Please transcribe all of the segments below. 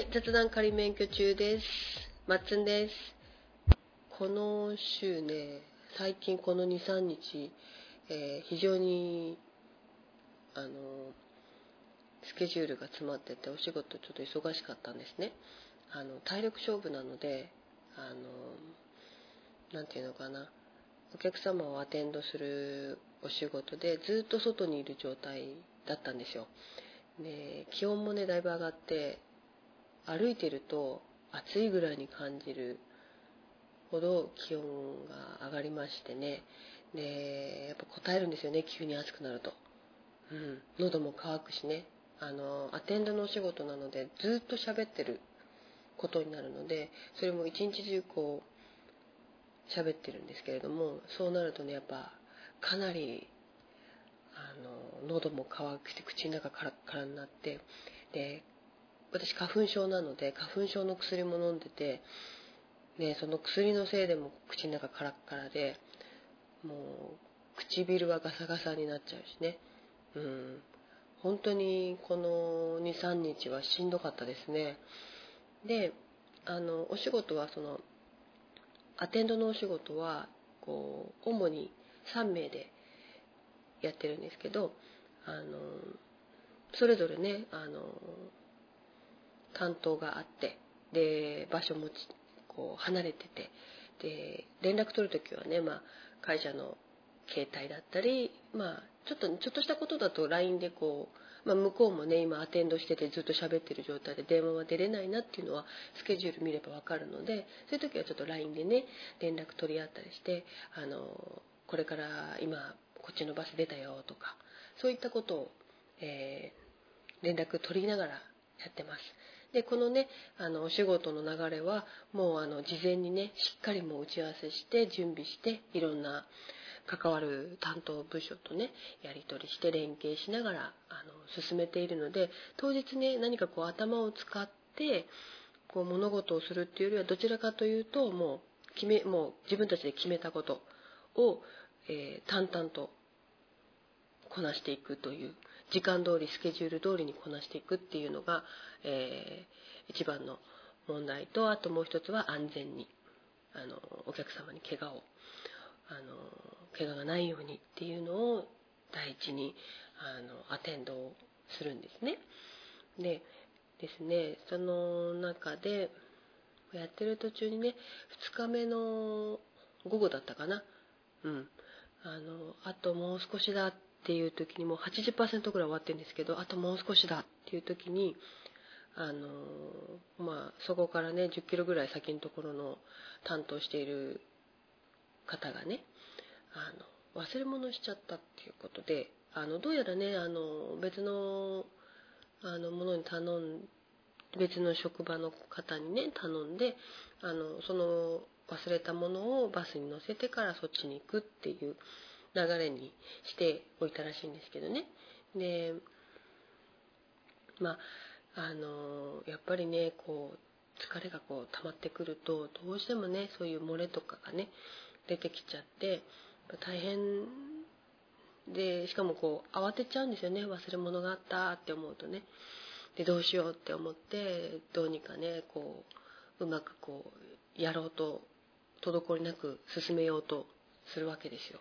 い、雑談仮免許中です。まっつんです。この週ね、最近この2、3日、えー非常に、あの、スケジュールが詰まってて、お仕事ちょっと忙しかったんですね。あの、体力勝負なので、あの、なんていうのかな、お客様をアテンドするお仕事で、ずっと外にいる状態だったんですよ。で、気温もね、だいぶ上がって、歩いてると暑いぐらいに感じるほど気温が上がりましてね。でやっぱ答えるんですよね急に暑くなると、うん、喉も渇くしね。あのアテンドのお仕事なのでずっと喋ってることになるのでそれも一日中こう喋ってるんですけれどもそうなるとねやっぱかなりあの喉も渇くして口の中カラッカラになってで私花粉症なので花粉症の薬も飲んでて、ね、その薬のせいでも口の中カラッカラでもう唇はガサガサになっちゃうしね。うん。本当にこの23日はしんどかったですね。であのお仕事はそのアテンドのお仕事はこう主に3名でやってるんですけどあのそれぞれねあの担当があってで場所もちこう離れててで連絡取るときはね、まあ、会社の携帯だったり、まあ、ちょっとちょっとしたことだと LINE でこう、まあ、向こうもね今アテンドしててずっと喋ってる状態で電話は出れないなっていうのはスケジュール見れば分かるのでそういう時はちょっと LINE でね連絡取り合ったりしてあのこれから今こっちのバス出たよとかそういったことを、えー連絡取りながらやってます。でこのねあのお仕事の流れはもうあの事前にねしっかりもう打ち合わせして準備していろんな関わる担当部署とねやり取りして連携しながらあの進めているので当日ね何かこう頭を使ってこう物事をするっていうよりはどちらかというともう決めもう自分たちで決めたことを、えー淡々とこなしていくという時間通りスケジュール通りにこなしていくっていうのが、えー一番の問題とあともう一つは安全にあのお客様に怪我をあの怪我がないようにっていうのを第一にあのアテンドをするんですね。でですねその中でやってる途中にね2日目の午後だったかなうんあのあともう少しだってていう時にもう80%ぐらい終わってるんですけどあともう少しだっていう時にあのまあそこからね10キロぐらい先のところの担当している方がねあの忘れ物しちゃったっていうことであのどうやらねあの別のあのものに頼ん別の職場の方にね頼んであのその忘れたものをバスに乗せてからそっちに行くっていう流れにしておいたらしいんですけどね。でまああのやっぱりねこう疲れがこう溜まってくるとどうしてもねそういう漏れとかがね出てきちゃって大変でしかもこう慌てちゃうんですよね。忘れ物があったって思うとね。でどうしようって思ってどうにかねこううまくこうやろうと滞りなく進めようとするわけですよ。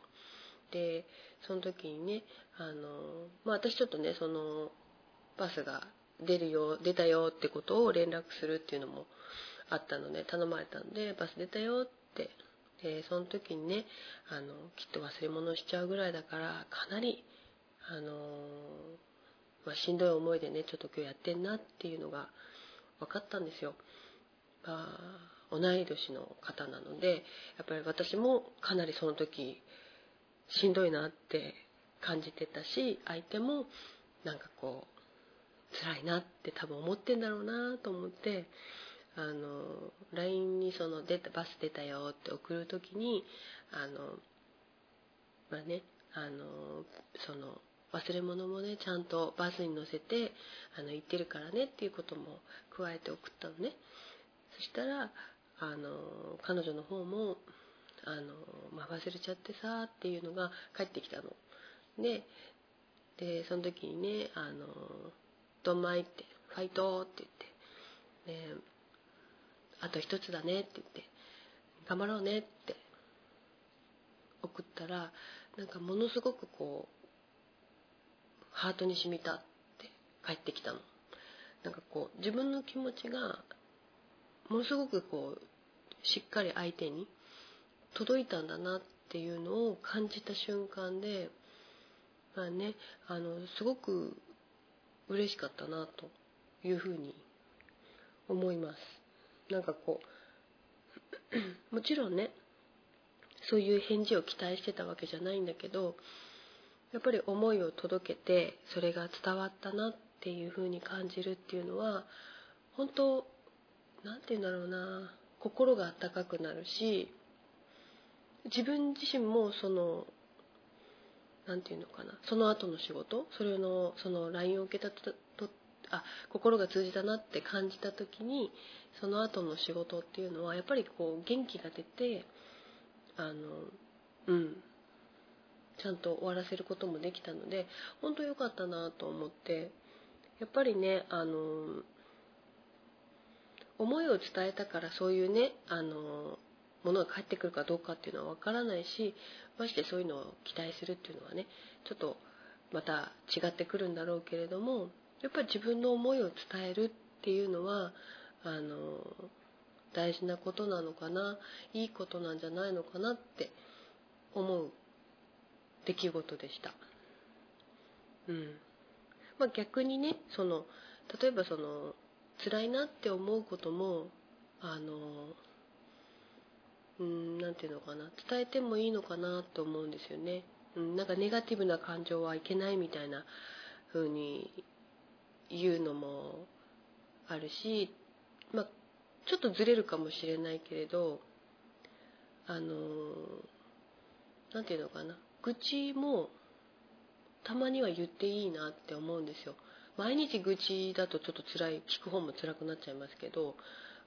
でその時にねあの、まあ、私ちょっとねそのバスが出るよ出たよってことを連絡するっていうのもあったので頼まれたんでバス出たよってでその時にねあのきっと忘れ物しちゃうぐらいだからかなりあの、まあ、しんどい思いでねちょっと今日やってんなっていうのが分かったんですよ。まあ同い年の方なのでやっぱり私もかなりその時しんどいなって感じてたし相手もなんかこう辛いなって多分思ってんだろうなと思ってあの LINE にその出たバス出たよって送る時にあのまあねあのその忘れ物もねちゃんとバスに乗せてあの行ってるからねっていうことも加えて送ったのね。そしたらあの彼女の方もあの、まあ、忘れちゃってさっていうのが返ってきたの。ででその時にね「あのドンマイ」って「ファイト」って言ってねあと一つだねって言って頑張ろうねって送ったらなんかものすごくこうハートに染みたって帰ってきたの。なんかこう自分の気持ちがものすごくこうしっかり相手に届いたんだなっていうのを感じた瞬間でまあねあのすごく嬉しかったなというふうに思います。なんかこう もちろんねそういう返事を期待してたわけじゃないんだけどやっぱり思いを届けてそれが伝わったなっていうふうに感じるっていうのは本当何て言うんだろうな心が温かくなるし自分自身もその何て言うのかなその後の仕事それのその LINE を受けたとあ心が通じたなって感じた時にその後の仕事っていうのはやっぱりこう元気が出てあのうんちゃんと終わらせることもできたので本当良かったなと思ってやっぱりねあの思いを伝えたからそういうねあのものが返ってくるかどうかっていうのは分からないしましてそういうのを期待するっていうのはねちょっとまた違ってくるんだろうけれどもやっぱり自分の思いを伝えるっていうのはあの大事なことなのかないいことなんじゃないのかなって思う出来事でした。うんまあ、逆にねその例えばその辛いなって思うこともあのうんなんていうのかな。伝えてもいいのかなと思うんですよね、うん、なんかネガティブな感情はいけないみたいな風に言うのもあるしまあちょっとずれるかもしれないけれどあのなんていうのかな。愚痴もたまには言っていいなって思うんですよ。毎日愚痴だとちょっと辛い聞く方も辛くなっちゃいますけど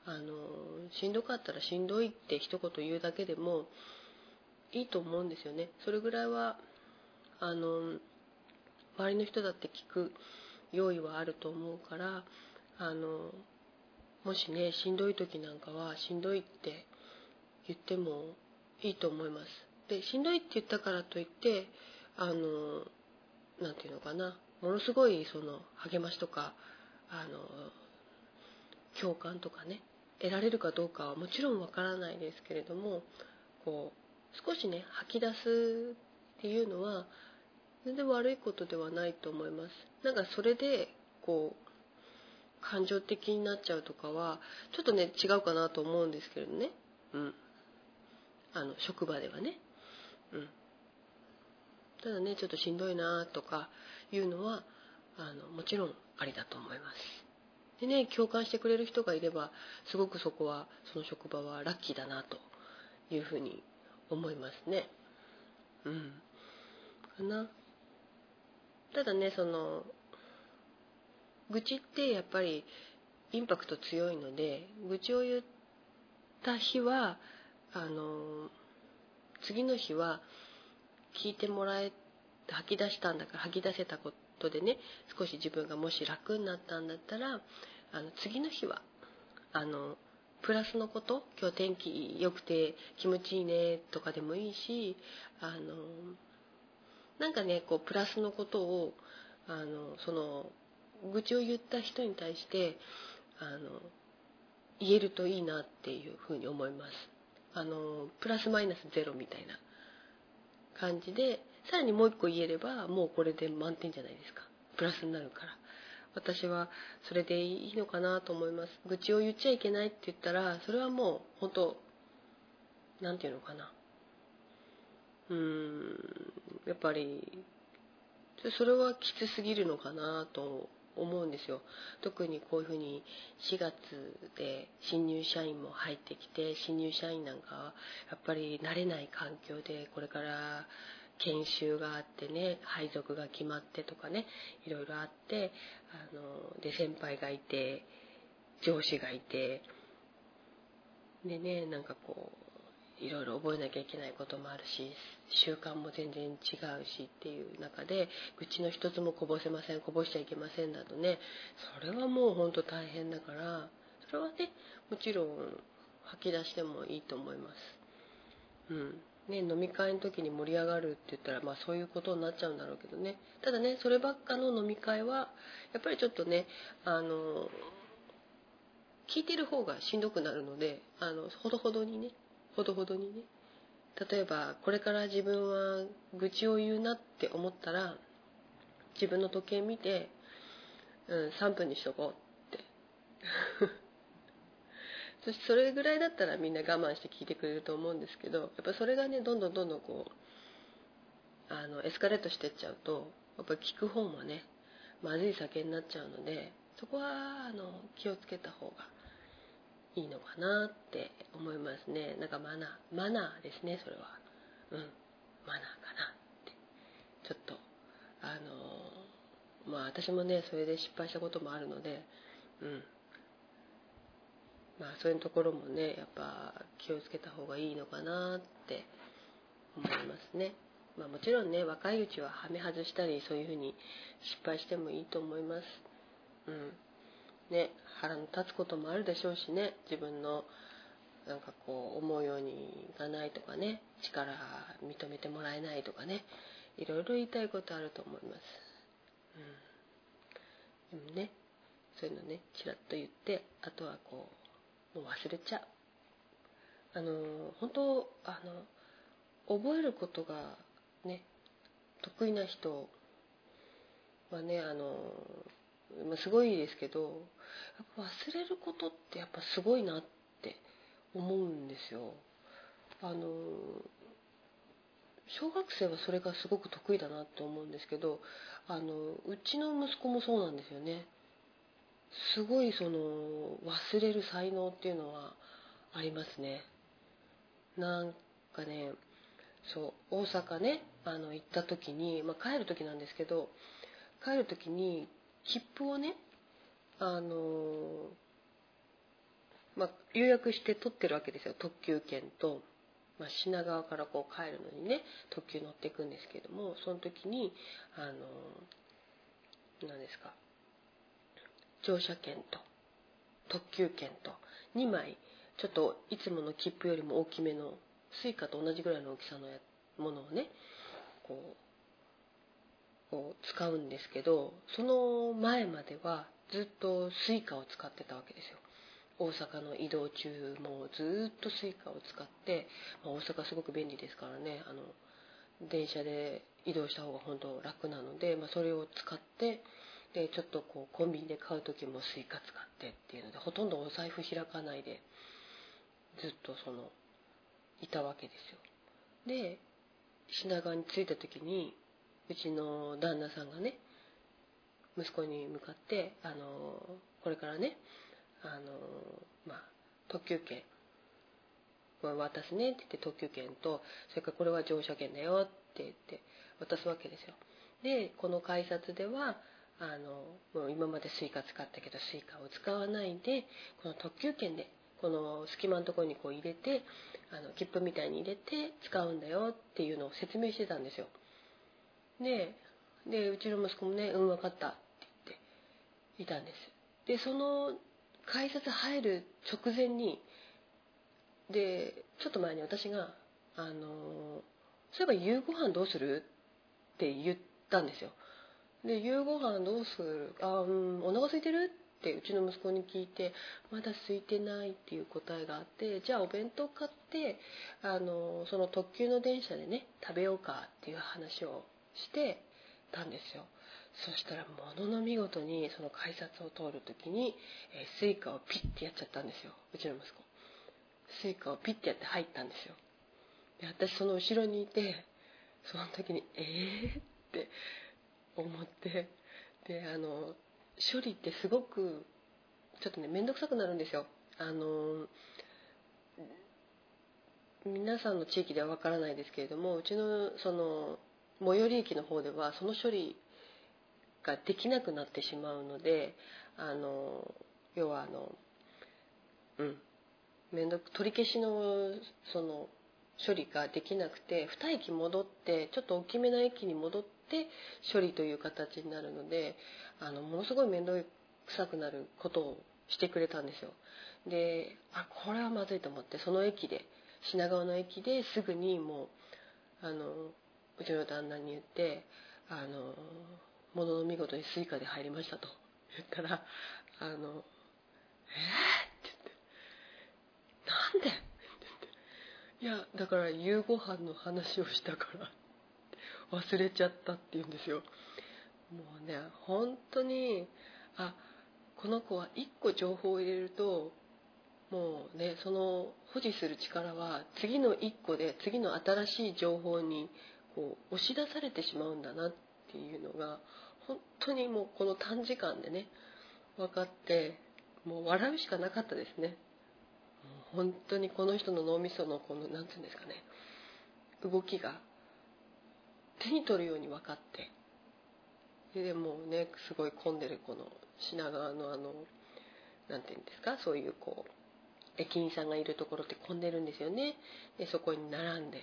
あのしんどかったらしんどいって一言言うだけでもいいと思うんですよね。それぐらいはあの周りの人だって聞く用意はあると思うからあのもしねしんどい時なんかはしんどいって言ってもいいと思います。でしんどいって言ったからといってあの何て言うのかな。ものすごいその励ましとかあの共感とかね。得られるかどうかはもちろんわからないですけれどもこう少しね吐き出すっていうのは全然悪いことではないと思います。なんかそれでこう感情的になっちゃうとかはちょっとね違うかなと思うんですけれどね。うん。あの職場ではね。うん。ただねちょっとしんどいなとかいうのはあのもちろんありだと思います。でね共感してくれる人がいればすごくそこはその職場はラッキーだなというふうに思いますね。うん。かな。ただねその愚痴ってやっぱりインパクト強いので愚痴を言った日はあの次の日は聞いてもらえ吐き出したんだから吐き出せたことことでね少し自分がもし楽になったんだったらあの次の日はあのプラスのこと今日天気良くて気持ちいいねとかでもいいしあのなんかねこうプラスのことをあのその愚痴を言った人に対してあの言えるといいなっていうふうに思います。あのプラスマイナスゼロみたいな感じでさらにもう一個言えればもうこれで満点じゃないですか。プラスになるから。私はそれでいいのかなと思います。愚痴を言っちゃいけないって言ったらそれはもう本当なんていうのかな。うーんやっぱりそれはきつすぎるのかなと思うんですよ。特にこういうふうに4月で新入社員も入ってきて新入社員なんかはやっぱり慣れない環境でこれから研修があってね配属が決まってとかねいろいろあってあので先輩がいて上司がいてでねなんかこういろいろ覚えなきゃいけないこともあるし習慣も全然違うしっていう中で愚痴の一つもこぼせませんこぼしちゃいけませんだとねそれはもうほんと大変だからそれはねもちろん吐き出してもいいと思います。うん。ね、飲み会の時に盛り上がるって言ったら、まあ、そういうことになっちゃうんだろうけどね。ただねそればっかの飲み会はやっぱりちょっとねあの聞いてる方がしんどくなるのであのほどほどにねほどほどにね。例えばこれから自分は愚痴を言うなって思ったら自分の時計見て、うん、3分にしとこうって。そしてそれぐらいだったらみんな我慢して聞いてくれると思うんですけどやっぱそれがねどんどんどんどんこうあのエスカレートしてっちゃうとやっぱ聞く方もねまずい酒になっちゃうのでそこはあの気をつけた方がいいのかなって思いますね。なんかマナーマナーですねそれは。うん。マナーかなって。ちょっとあのまあ私もねそれで失敗したこともあるのでうん。まあそういうところもねやっぱ気をつけた方がいいのかなって思いますね。まあもちろんね若いうちははめ外したりそういうふうに失敗してもいいと思います。うん。ね腹の立つこともあるでしょうしね自分のなんかこう思うようにいかないとかね力認めてもらえないとかねいろいろ言いたいことあると思います、うん、でもねそういうのねちらっと言ってあとはこうもう忘れちゃうあの本当あの覚えることがね得意な人はねあのすごいですけど忘れることってやっぱすごいなって思うんですよ。あの小学生はそれがすごく得意だなって思うんですけどあのうちの息子もそうなんですよね。すごいその忘れる才能っていうのはありますね。なんかねそう大阪ねあの行った時に、まあ、帰る時なんですけど帰る時に切符をねあのまあ、予約して取ってるわけですよ特急券と、まあ、品川からこう帰るのにね特急乗っていくんですけどもその時にあの何ですか乗車券と特急券と2枚ちょっといつもの切符よりも大きめの suica と同じぐらいの大きさのものをねこう使うんですけどその前まではずっと suica を使ってたわけですよ。大阪の移動中もずっと suica を使って、まあ、大阪すごく便利ですからねあの電車で移動した方が本当楽なので、まあ、それを使ってでちょっとこうコンビニで買う時も suica 使ってっていうのでほとんどお財布開かないでずっとそのいたわけですよ。で品川に着いた時にうちの旦那さんがね息子に向かってあのこれからねあの、まあ、特急券渡すねって言って特急券とそれからこれは乗車券だよって言って渡すわけですよ。でこの改札ではあのもう今まで Suica 使ったけど Suica を使わないでこの特急券でこの隙間のところにこう入れてあの切符みたいに入れて使うんだよっていうのを説明してたんですよ。ででうちの息子もね「うん分かった」って言っていたんです。でその改札入る直前にでちょっと前に私が「あのそういえば夕ご飯どうする?」って言ったんですよ。で夕ご飯どうする？あうんお腹空いてる？ってうちの息子に聞いてまだ空いてないっていう答えがあってじゃあお弁当買ってあのその特急の電車でね食べようかっていう話をしてたんですよ。そしたらものの見事にその改札を通る時に、えー、スイカをピッてやっちゃったんですよ。うちの息子。スイカをピッてやって入ったんですよ。で私その後ろにいてその時にええー、って思って。であの処理ってすごくちょっとね面倒くさくなるんですよ。あの皆さんの地域ではわからないですけれどもうちのその最寄り駅の方ではその処理ができなくなってしまうのであの要はあのうん面倒取り消しのその処理ができなくて2駅戻ってちょっと大きめな駅に戻って処理という形になるのであのものすごい面倒くさくなることをしてくれたんですよであこれはまずいと思ってその駅で品川の駅ですぐにもうあのうちの旦那に言って「あのものの見事にスイカで入りました」と言ったら「あのえー?」って言って「なんで?」って言って「いやだから夕ご飯の話をしたから忘れちゃった」って言うんですよ。もうね本当にあこの子は1個情報を入れるともうねその保持する力は次の1個で次の新しい情報にこう押し出されてしまうんだなっていうのが本当にもうこの短時間でね分かってもう笑うしかなかったですね。本当にこの人の脳みそのこの何て言うんですかね動きが手に取るように分かって。でもねすごい混んでるこの品川のあの何て言うんですかそういうこう駅員さんがいるところって混んでるんですよね。でそこに並んで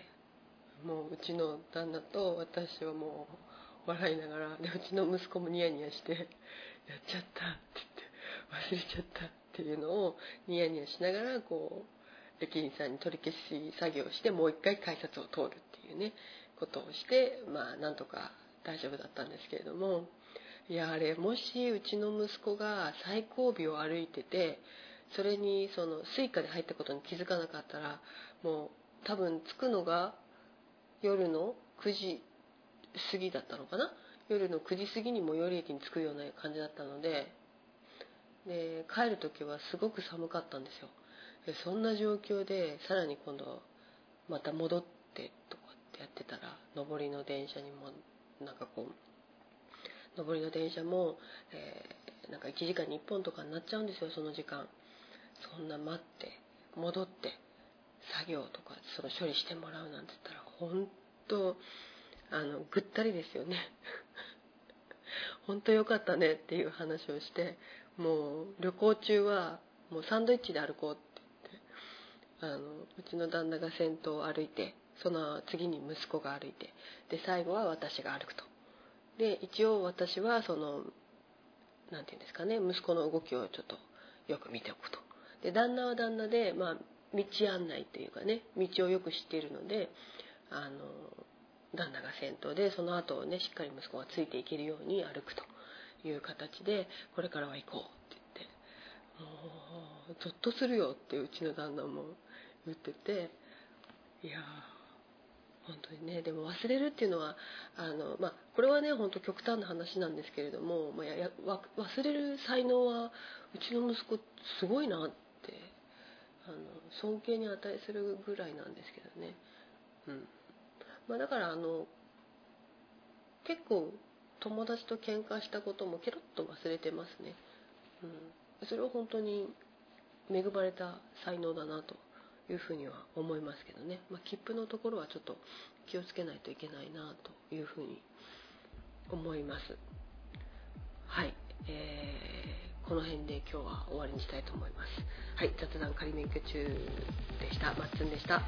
もううちの旦那と私はもう笑いながらでうちの息子もニヤニヤして「やっちゃった」って言って「忘れちゃった」っていうのをニヤニヤしながらこう駅員さんに取り消し作業してもう一回改札を通るっていうね。ことをしてまあなんとか大丈夫だったんですけれどもいやあれもしうちの息子が最後尾を歩いててそれにその Suica で入ったことに気づかなかったらもう多分着くのが夜の9時過ぎだったのかな？夜の9時過ぎに最寄り駅に着くような感じだったのでで帰る時はすごく寒かったんですよ。そんな状況でさらに今度また戻ってと。やってたら上りの電車にもなんかこう上りの電車も、えー、なんか1時間に1本とかになっちゃうんですよその時間。そんな待って戻って作業とかその処理してもらうなんて言ったら本当あのぐったりですよね。本当よかったねっていう話をしてもう旅行中はもうサンドイッチで歩こうって言ってあのうちの旦那が先頭を歩いてその次に息子が歩いてで最後は私が歩くと。で一応私はその何て言うんですかね息子の動きをちょっとよく見ておくと。で旦那は旦那で、まあ、道案内っていうかね道をよく知っているのであの旦那が先頭でその後をねしっかり息子がついていけるように歩くと。いう形でこれからは行こうって言ってもうゾッとするよってうちの旦那も言ってていや本当にねでも忘れるっていうのはあの、まあ、これはね本当極端な話なんですけれども、まあ、やや忘れる才能はうちの息子すごいなってあの尊敬に値するぐらいなんですけどね、うん。まあ、だからあの結構友達と喧嘩したこともケロッと忘れてますね、うん、それは本当に恵まれた才能だなというふうには思いますけどね、まあ、切符のところはちょっと気をつけないといけないなというふうに思いますはい、えーこの辺で今日は終わりにしたいと思います。はい、雑談仮免許中でした。まっつんでした。